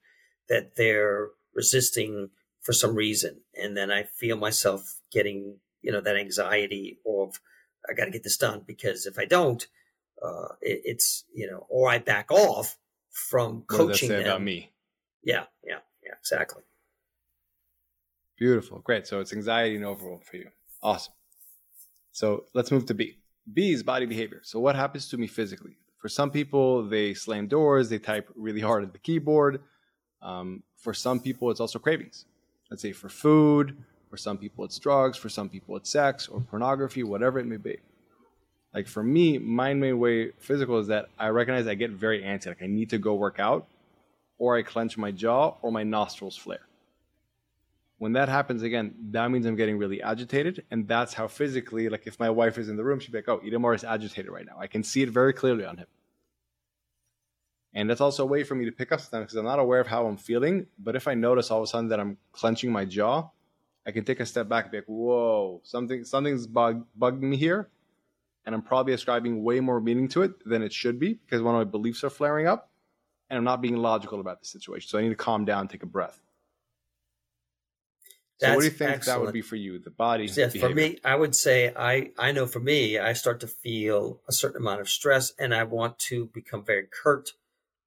that they're resisting for some reason. And then I feel myself getting, you know, that anxiety of, I got to get this done because if I don't, uh, it, it's, you know, or I back off from coaching what does that say them. about me. Yeah. Yeah. Yeah. Exactly. Beautiful. Great. So it's anxiety and overwhelm for you. Awesome. So let's move to B. B is body behavior. So what happens to me physically? For some people, they slam doors, they type really hard at the keyboard. Um, for some people, it's also cravings. Let's say for food. For some people, it's drugs. For some people, it's sex or pornography, whatever it may be. Like for me, my main way physical is that I recognize I get very antsy. Like I need to go work out, or I clench my jaw, or my nostrils flare. When that happens again, that means I'm getting really agitated, and that's how physically, like if my wife is in the room, she'd be like, "Oh, Itamar is agitated right now. I can see it very clearly on him." And that's also a way for me to pick up something because I'm not aware of how I'm feeling. But if I notice all of a sudden that I'm clenching my jaw, I can take a step back and be like, "Whoa, something something's bug, bugging me here," and I'm probably ascribing way more meaning to it than it should be because one of my beliefs are flaring up, and I'm not being logical about the situation. So I need to calm down, take a breath. So what do you think excellent. that would be for you? The body. Yes, behavior? for me, I would say I I know for me, I start to feel a certain amount of stress, and I want to become very curt,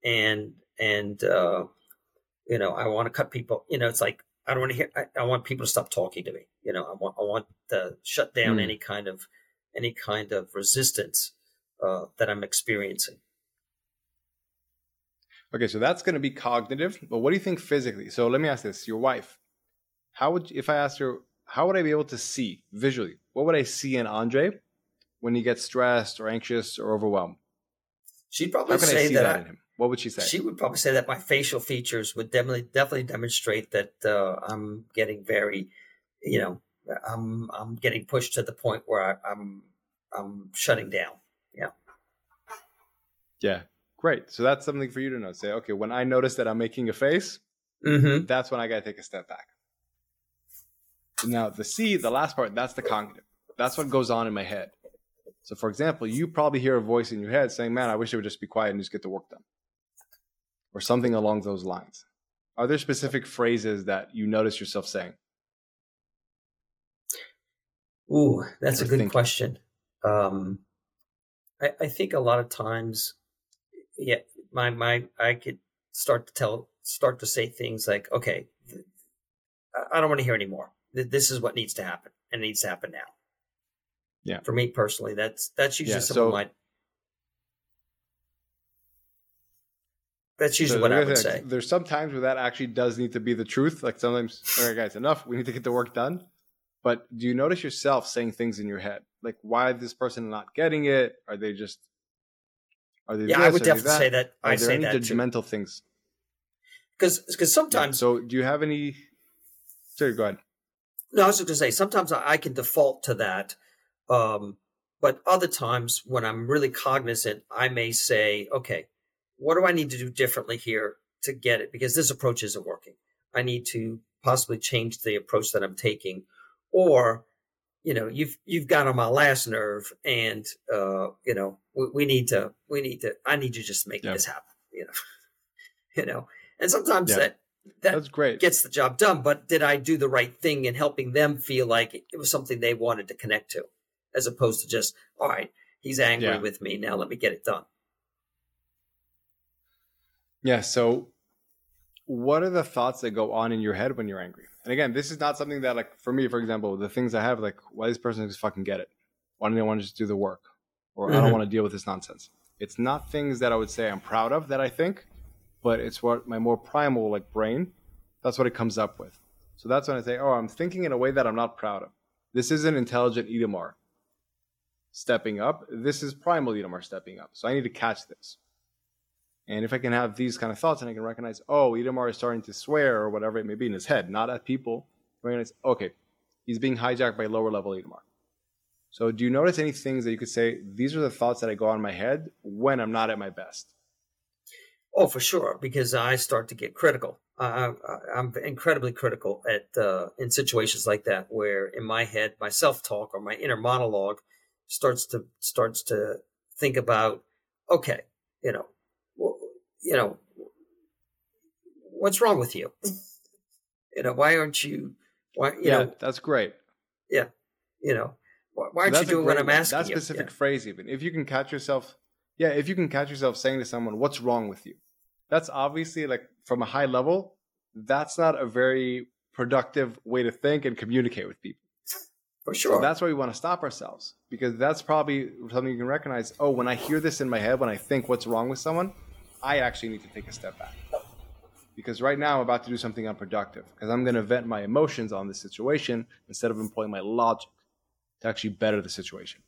and and uh, you know I want to cut people. You know, it's like I don't want to hear. I, I, want people to stop talking to me. You know, I want I want to shut down mm. any kind of any kind of resistance uh, that I'm experiencing. Okay, so that's going to be cognitive, but what do you think physically? So let me ask this: Your wife, how would if I asked her, how would I be able to see visually? What would I see in Andre when he gets stressed or anxious or overwhelmed? She'd probably say that, that I, in him. What would she say? She would probably say that my facial features would definitely definitely demonstrate that uh, I'm getting very, you know, I'm I'm getting pushed to the point where I, I'm I'm shutting down. Yeah. Yeah. Great. So that's something for you to know. Say, okay, when I notice that I'm making a face, mm-hmm. that's when I got to take a step back. Now, the C, the last part, that's the cognitive. That's what goes on in my head. So, for example, you probably hear a voice in your head saying, Man, I wish I would just be quiet and just get the work done, or something along those lines. Are there specific phrases that you notice yourself saying? Ooh, that's or a good thinking? question. Um, I, I think a lot of times, yeah, my my I could start to tell, start to say things like, "Okay, I don't want to hear anymore. This is what needs to happen, and it needs to happen now." Yeah. For me personally, that's that's usually yeah, some so, of That's usually so what I would say. There's some times where that actually does need to be the truth. Like sometimes, all right, guys, enough. We need to get the work done. But do you notice yourself saying things in your head? Like, why this person not getting it? Are they just are they yeah, I would definitely say that. Are I there say any that judgmental too. things? Because because sometimes. Yeah, so do you have any? Sorry, go ahead. No, I was just going to say sometimes I can default to that, um, but other times when I'm really cognizant, I may say, okay, what do I need to do differently here to get it? Because this approach isn't working. I need to possibly change the approach that I'm taking, or you know you've you've got on my last nerve and uh you know we, we need to we need to i need you just make yeah. this happen you know you know and sometimes yeah. that that That's great. gets the job done but did i do the right thing in helping them feel like it was something they wanted to connect to as opposed to just all right he's angry yeah. with me now let me get it done yeah so what are the thoughts that go on in your head when you're angry and again, this is not something that like for me, for example, the things I have like why this person just fucking get it? Why don't they want to just do the work? Or mm-hmm. I don't mm-hmm. want to deal with this nonsense. It's not things that I would say I'm proud of that I think, but it's what my more primal like brain, that's what it comes up with. So that's when I say, oh, I'm thinking in a way that I'm not proud of. This isn't intelligent Itamar stepping up. This is primal Itamar stepping up. So I need to catch this. And if I can have these kind of thoughts and I can recognize, oh, Itamar is starting to swear or whatever it may be in his head, not at people, recognize, okay, he's being hijacked by lower level Itamar. So do you notice any things that you could say, these are the thoughts that I go on my head when I'm not at my best? Oh, for sure, because I start to get critical. Uh, I'm incredibly critical at uh, in situations like that, where in my head, my self talk or my inner monologue starts to starts to think about, okay, you know, you know, what's wrong with you? you know, why aren't you? Why you yeah, know? That's great. Yeah, you know, why, why aren't so you doing what I'm asking? That specific you? phrase, even if you can catch yourself, yeah, if you can catch yourself saying to someone, "What's wrong with you?" That's obviously like from a high level. That's not a very productive way to think and communicate with people. For sure. So that's why we want to stop ourselves because that's probably something you can recognize. Oh, when I hear this in my head, when I think what's wrong with someone, I actually need to take a step back. Because right now I'm about to do something unproductive because I'm going to vent my emotions on this situation instead of employing my logic to actually better the situation.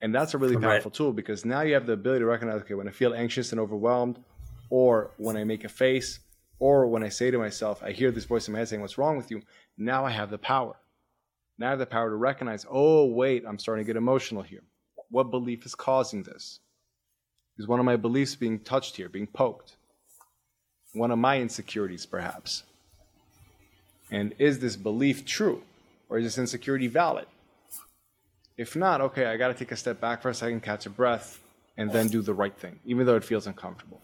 And that's a really powerful right. tool because now you have the ability to recognize okay, when I feel anxious and overwhelmed, or when I make a face, or when I say to myself, I hear this voice in my head saying, What's wrong with you? Now I have the power. Now I have the power to recognize, oh, wait, I'm starting to get emotional here. What belief is causing this? Is one of my beliefs being touched here, being poked? One of my insecurities, perhaps. And is this belief true? Or is this insecurity valid? If not, okay, I got to take a step back for a second, catch a breath, and then do the right thing, even though it feels uncomfortable.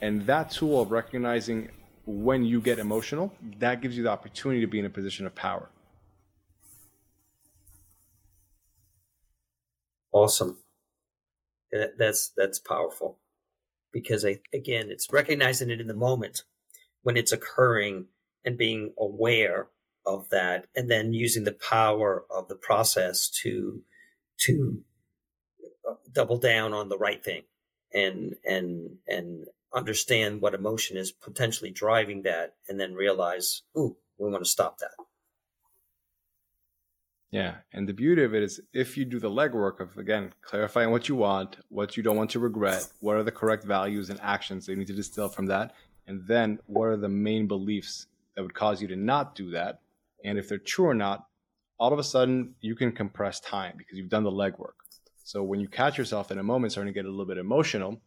And that tool of recognizing when you get emotional, that gives you the opportunity to be in a position of power. Awesome. That's that's powerful because I, again, it's recognizing it in the moment when it's occurring and being aware of that, and then using the power of the process to to uh, double down on the right thing and and and understand what emotion is potentially driving that and then realize, ooh, we want to stop that. Yeah. And the beauty of it is if you do the legwork of, again, clarifying what you want, what you don't want to regret, what are the correct values and actions that you need to distill from that, and then what are the main beliefs that would cause you to not do that. And if they're true or not, all of a sudden you can compress time because you've done the legwork. So when you catch yourself in a moment starting to get a little bit emotional,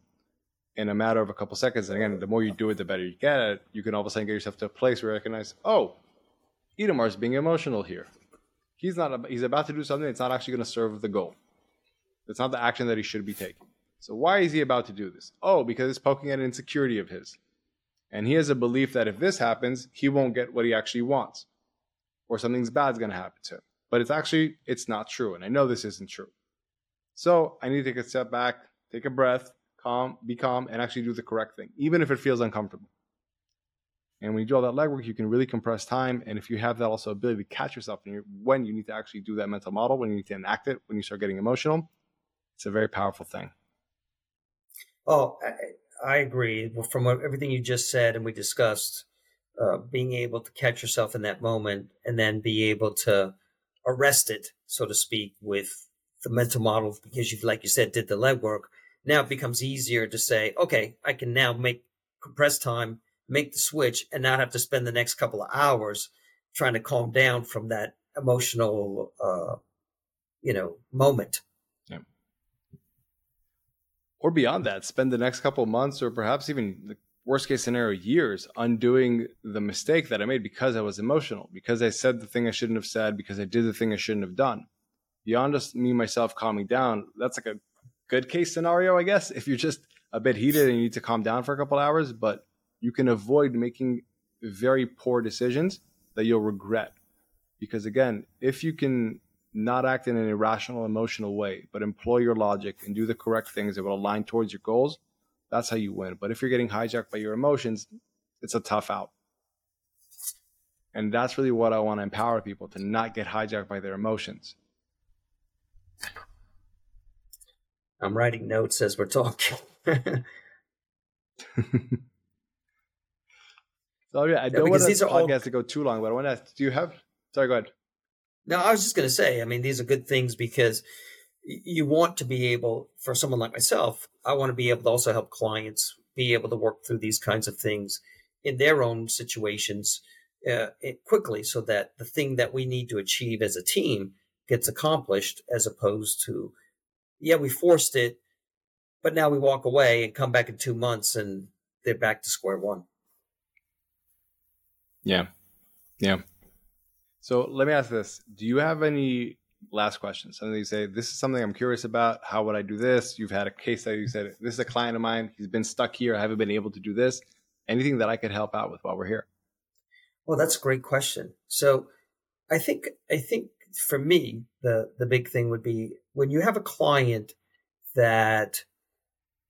in a matter of a couple seconds, and again, the more you do it, the better you get at it, you can all of a sudden get yourself to a place where you recognize, oh, Itamar's being emotional here. He's not. He's about to do something that's not actually going to serve the goal. It's not the action that he should be taking. So why is he about to do this? Oh, because it's poking at an insecurity of his, and he has a belief that if this happens, he won't get what he actually wants, or something's bad's going to happen to him. But it's actually it's not true, and I know this isn't true. So I need to take a step back, take a breath, calm, be calm, and actually do the correct thing, even if it feels uncomfortable. And when you do all that legwork, you can really compress time. And if you have that also ability to catch yourself when you need to actually do that mental model, when you need to enact it, when you start getting emotional, it's a very powerful thing. Oh, I, I agree. From what, everything you just said and we discussed, uh, being able to catch yourself in that moment and then be able to arrest it, so to speak, with the mental model because you've, like you said, did the legwork now it becomes easier to say, okay, I can now make compress time, make the switch, and not have to spend the next couple of hours trying to calm down from that emotional, uh, you know, moment. Yeah. Or beyond that, spend the next couple of months, or perhaps even the worst case scenario, years, undoing the mistake that I made because I was emotional, because I said the thing I shouldn't have said, because I did the thing I shouldn't have done. Beyond just me myself calming down, that's like a good case scenario, I guess, if you're just a bit heated and you need to calm down for a couple hours, but you can avoid making very poor decisions that you'll regret. Because again, if you can not act in an irrational, emotional way, but employ your logic and do the correct things that will align towards your goals, that's how you win. But if you're getting hijacked by your emotions, it's a tough out. And that's really what I want to empower people to not get hijacked by their emotions. I'm writing notes as we're talking. so yeah, I don't want the podcast all... to go too long, but I want to ask, do you have? Sorry, go ahead. No, I was just going to say, I mean, these are good things because you want to be able, for someone like myself, I want to be able to also help clients be able to work through these kinds of things in their own situations uh, quickly so that the thing that we need to achieve as a team gets accomplished as opposed to yeah, we forced it, but now we walk away and come back in two months and they're back to square one. Yeah. Yeah. So let me ask this. Do you have any last questions? Something you say, this is something I'm curious about. How would I do this? You've had a case that you said, this is a client of mine. He's been stuck here. I haven't been able to do this. Anything that I could help out with while we're here? Well, that's a great question. So I think, I think for me, the, the big thing would be when you have a client that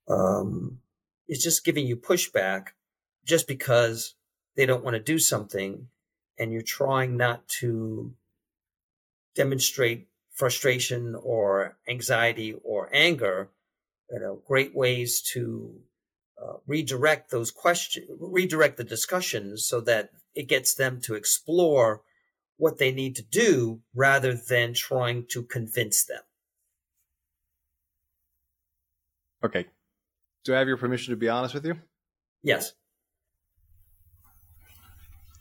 um, is just giving you pushback just because they don't want to do something and you're trying not to demonstrate frustration or anxiety or anger you know great ways to uh, redirect those questions redirect the discussions so that it gets them to explore what they need to do rather than trying to convince them. Okay. Do i have your permission to be honest with you? Yes.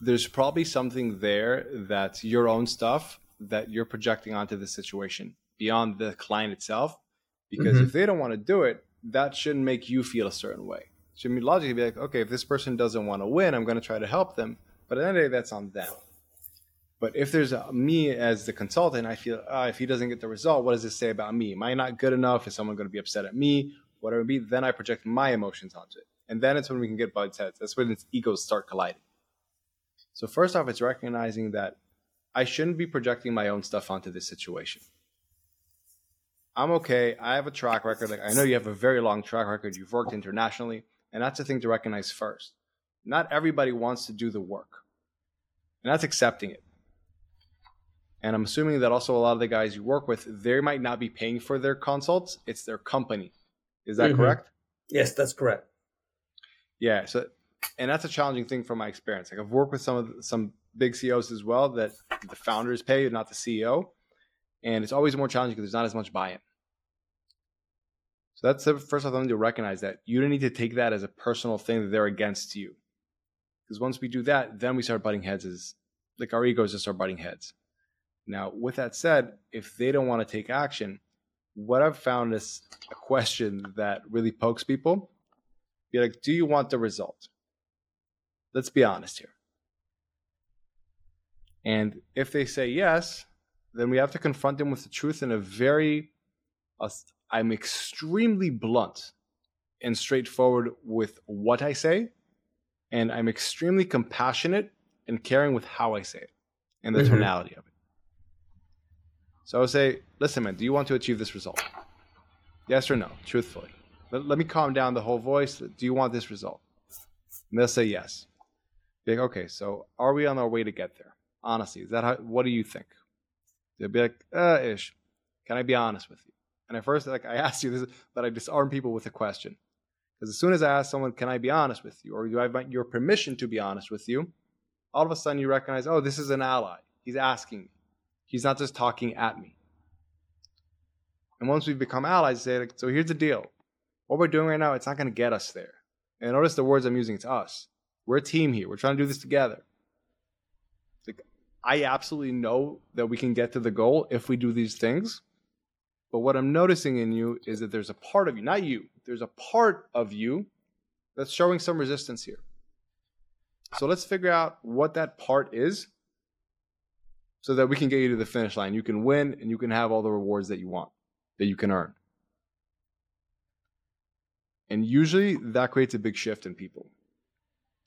There's probably something there that's your own stuff that you're projecting onto the situation beyond the client itself. Because mm-hmm. if they don't want to do it, that shouldn't make you feel a certain way. It should logically be like, okay, if this person doesn't want to win, I'm going to try to help them. But at the end of the day, that's on them. But if there's a, me as the consultant, I feel uh, if he doesn't get the result, what does this say about me? Am I not good enough? Is someone going to be upset at me? Whatever it be, then I project my emotions onto it. And then it's when we can get butts heads. That's when its egos start colliding. So first off, it's recognizing that I shouldn't be projecting my own stuff onto this situation. I'm okay. I have a track record. Like I know you have a very long track record. You've worked internationally, and that's the thing to recognize first. Not everybody wants to do the work, and that's accepting it. And I'm assuming that also a lot of the guys you work with, they might not be paying for their consults. It's their company. Is that mm-hmm. correct? Yes, that's correct. Yeah. So, and that's a challenging thing from my experience. Like I've worked with some of the, some big CEOs as well that the founders pay, not the CEO and it's always more challenging because there's not as much buy-in. So that's the first thing to recognize that you don't need to take that as a personal thing that they're against you. Because once we do that, then we start butting heads as like our egos just start butting heads. Now, with that said, if they don't want to take action, what I've found is a question that really pokes people. Be like, do you want the result? Let's be honest here. And if they say yes, then we have to confront them with the truth in a very uh, i'm extremely blunt and straightforward with what i say and i'm extremely compassionate and caring with how i say it and the mm-hmm. tonality of it. So i would say listen man do you want to achieve this result? Yes or no truthfully. Let, let me calm down the whole voice. Do you want this result? And they'll say yes Be like, okay so are we on our way to get there honestly is that how what do you think They'll be like, uh, ish. Can I be honest with you? And at first, like I asked you this, but I disarm people with a question. Because as soon as I ask someone, can I be honest with you? Or do I have your permission to be honest with you? All of a sudden you recognize, oh, this is an ally. He's asking me. He's not just talking at me. And once we've become allies, say, like, so here's the deal. What we're doing right now, it's not going to get us there. And notice the words I'm using, it's us. We're a team here. We're trying to do this together. Like, I absolutely know that we can get to the goal if we do these things. But what I'm noticing in you is that there's a part of you, not you, there's a part of you that's showing some resistance here. So let's figure out what that part is so that we can get you to the finish line. You can win and you can have all the rewards that you want, that you can earn. And usually that creates a big shift in people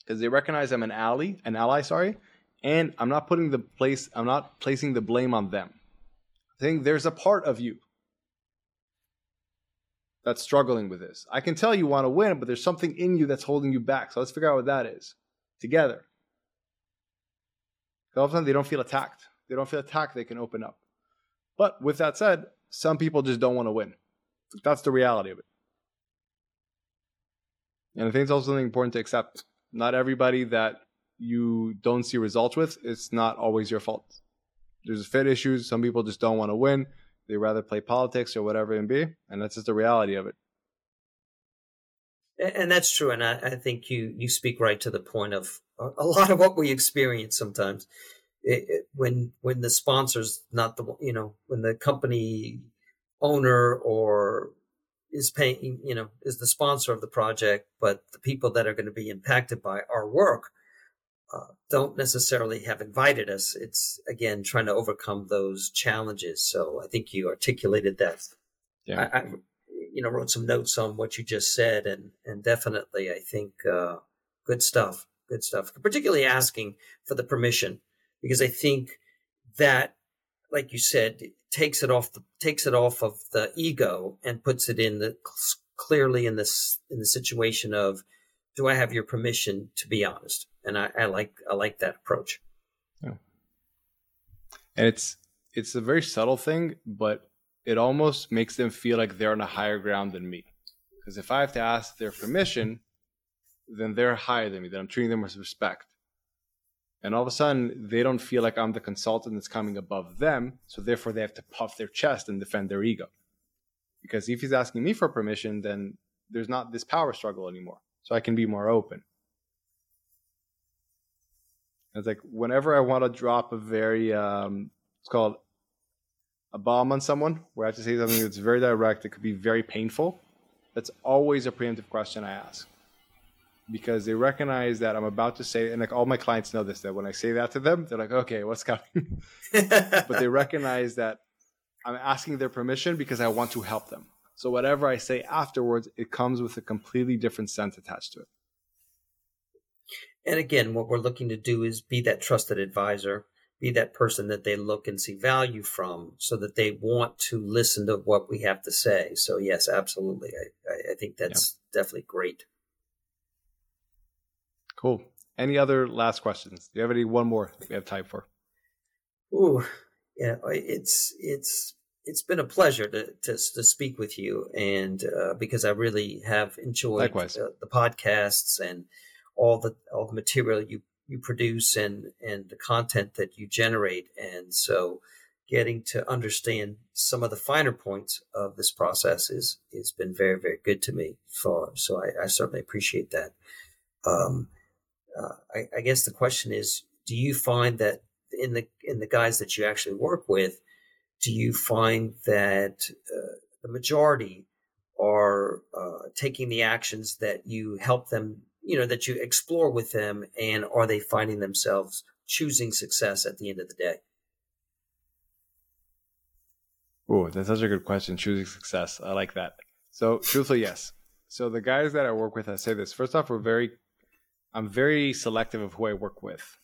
because they recognize I'm an ally, an ally, sorry, and I'm not putting the place I'm not placing the blame on them. I think there's a part of you that's struggling with this. I can tell you want to win, but there's something in you that's holding you back. So let's figure out what that is together. All of a sudden, they don't feel attacked. They don't feel attacked. They can open up. But with that said, some people just don't want to win. That's the reality of it. And I think it's also something important to accept. Not everybody that you don't see results with, it's not always your fault. There's fit issues. Some people just don't want to win. They rather play politics or whatever it may be, and that's just the reality of it. And that's true. And I, I think you you speak right to the point of a lot of what we experience sometimes. It, it, when when the sponsor's not the you know when the company owner or is paying you know is the sponsor of the project, but the people that are going to be impacted by our work uh, don't necessarily have invited us. It's again trying to overcome those challenges. So I think you articulated that. Yeah. I, I you know wrote some notes on what you just said, and and definitely I think uh, good stuff. Good stuff. Particularly asking for the permission because I think that, like you said, takes it off the takes it off of the ego and puts it in the clearly in this in the situation of do I have your permission to be honest? And I, I like I like that approach. Yeah. And it's it's a very subtle thing, but it almost makes them feel like they're on a higher ground than me. Because if I have to ask their permission, then they're higher than me, then I'm treating them with respect. And all of a sudden, they don't feel like I'm the consultant that's coming above them. So therefore, they have to puff their chest and defend their ego. Because if he's asking me for permission, then there's not this power struggle anymore. So I can be more open. It's like whenever I want to drop a very, um, it's called a bomb on someone, where I have to say something that's very direct, it could be very painful. That's always a preemptive question I ask because they recognize that I'm about to say, and like all my clients know this, that when I say that to them, they're like, okay, what's coming? but they recognize that I'm asking their permission because I want to help them. So whatever I say afterwards, it comes with a completely different sense attached to it. And again, what we're looking to do is be that trusted advisor, be that person that they look and see value from so that they want to listen to what we have to say. So, yes, absolutely. I, I think that's yeah. definitely great. Cool. Any other last questions? Do you have any one more we have time for? Ooh, yeah, it's it's it's been a pleasure to to, to speak with you, and uh, because I really have enjoyed uh, the podcasts and all the all the material you you produce and and the content that you generate, and so getting to understand some of the finer points of this process is has been very very good to me. For so I, I certainly appreciate that. Um, uh, I, I, guess the question is, do you find that in the in the guys that you actually work with, do you find that uh, the majority are uh, taking the actions that you help them, you know, that you explore with them, and are they finding themselves choosing success at the end of the day? Oh, that's such a good question. Choosing success. I like that. So, truthfully, yes. So, the guys that I work with, I say this. First off, we're very I'm very selective of who I work with.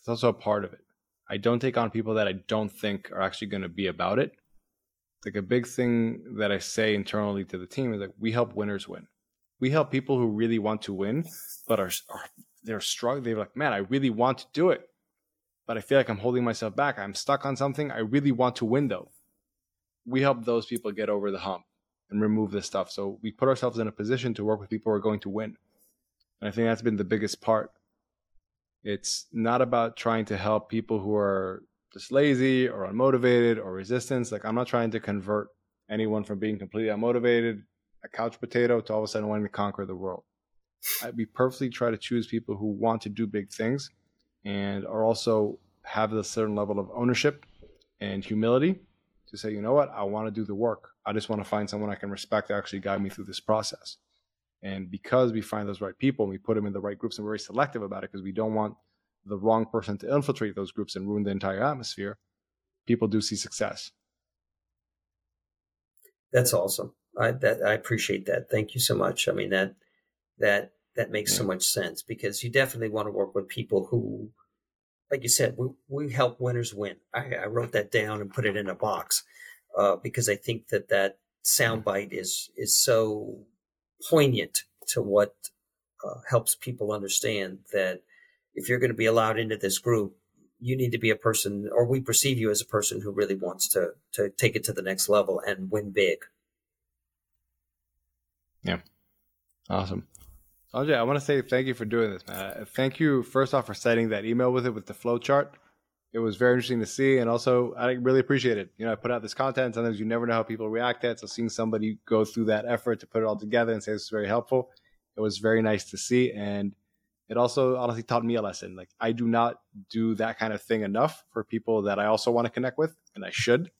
It's also a part of it. I don't take on people that I don't think are actually going to be about it. Like a big thing that I say internally to the team is like we help winners win. We help people who really want to win, but are, are they're struggling. They're like, man, I really want to do it, but I feel like I'm holding myself back. I'm stuck on something. I really want to win though. We help those people get over the hump and remove this stuff. So we put ourselves in a position to work with people who are going to win. I think that's been the biggest part. It's not about trying to help people who are just lazy or unmotivated or resistance. Like I'm not trying to convert anyone from being completely unmotivated, a couch potato, to all of a sudden wanting to conquer the world. I, we purposely try to choose people who want to do big things and are also have a certain level of ownership and humility to say, you know what, I want to do the work. I just want to find someone I can respect to actually guide me through this process. And because we find those right people and we put them in the right groups and we're very selective about it because we don't want the wrong person to infiltrate those groups and ruin the entire atmosphere, people do see success. That's awesome. I that I appreciate that. Thank you so much. I mean that that that makes yeah. so much sense because you definitely want to work with people who, like you said, we, we help winners win. I, I wrote that down and put it in a box uh, because I think that that soundbite is is so poignant to what uh, helps people understand that if you're going to be allowed into this group, you need to be a person, or we perceive you as a person who really wants to to take it to the next level and win big. Yeah, awesome. Andre, I want to say thank you for doing this, man. Thank you first off for sending that email with it with the flow chart. It was very interesting to see, and also I really appreciate it. You know, I put out this content. Sometimes you never know how people react to it. So seeing somebody go through that effort to put it all together and say this is very helpful, it was very nice to see. And it also honestly taught me a lesson. Like I do not do that kind of thing enough for people that I also want to connect with, and I should,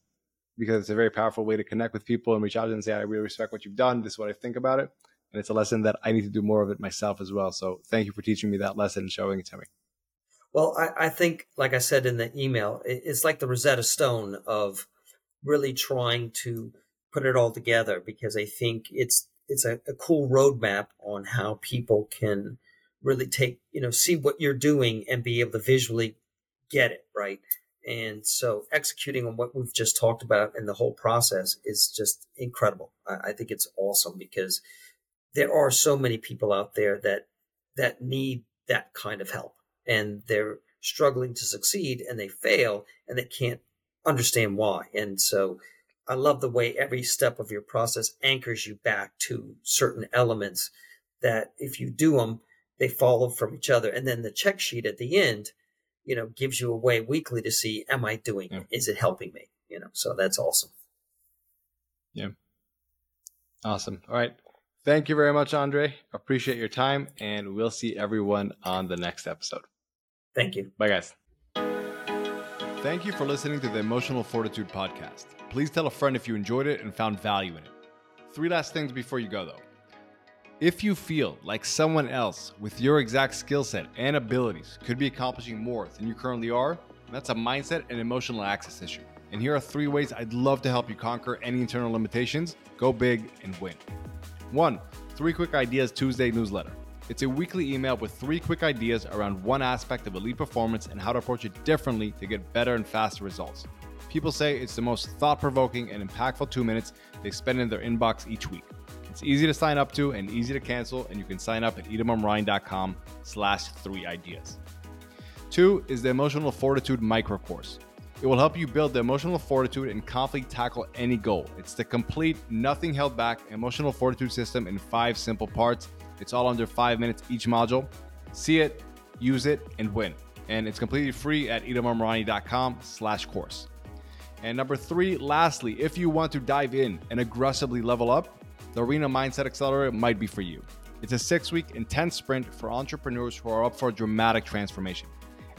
because it's a very powerful way to connect with people and reach out and say, I really respect what you've done. This is what I think about it. And it's a lesson that I need to do more of it myself as well. So thank you for teaching me that lesson and showing it to me. Well, I, I think, like I said in the email, it, it's like the Rosetta Stone of really trying to put it all together because I think it's it's a, a cool roadmap on how people can really take you know see what you're doing and be able to visually get it right? And so executing on what we've just talked about and the whole process is just incredible. I, I, think it's awesome because there are so many people out there that that need that kind of help and they're struggling to succeed and they fail and they can't understand why. And so I love the way every step of your process anchors you back to certain elements that if you do them, they follow from each other. And then the check sheet at the end, you know, gives you a way weekly to see, am I doing yeah. it? Is it helping me? You know, so that's awesome. Yeah. Awesome. All right. Thank you very much, Andre. Appreciate your time, and we'll see everyone on the next episode. Thank you. Bye, guys. Thank you for listening to the Emotional Fortitude podcast. Please tell a friend if you enjoyed it and found value in it. Three last things before you go, though. If you feel like someone else with your exact skill set and abilities could be accomplishing more than you currently are, that's a mindset and emotional access issue. And here are three ways I'd love to help you conquer any internal limitations, go big, and win. One, Three Quick Ideas Tuesday newsletter. It's a weekly email with three quick ideas around one aspect of elite performance and how to approach it differently to get better and faster results. People say it's the most thought provoking and impactful two minutes they spend in their inbox each week. It's easy to sign up to and easy to cancel, and you can sign up at itamarmarani.com slash three ideas. Two is the Emotional Fortitude Micro Course. It will help you build the emotional fortitude and confidently tackle any goal. It's the complete, nothing held back emotional fortitude system in five simple parts. It's all under five minutes each module. See it, use it, and win. And it's completely free at itamarmarani.com slash course. And number three, lastly, if you want to dive in and aggressively level up, the Arena Mindset Accelerator might be for you. It's a six week intense sprint for entrepreneurs who are up for a dramatic transformation.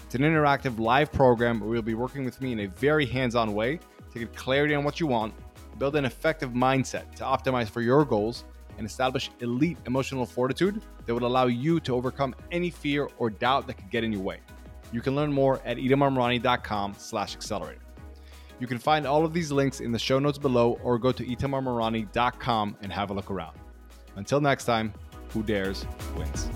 It's an interactive live program where you'll be working with me in a very hands on way to get clarity on what you want, build an effective mindset to optimize for your goals, and establish elite emotional fortitude that would allow you to overcome any fear or doubt that could get in your way. You can learn more at itamarmarani.com slash accelerator. You can find all of these links in the show notes below or go to itamarmarani.com and have a look around. Until next time, who dares wins.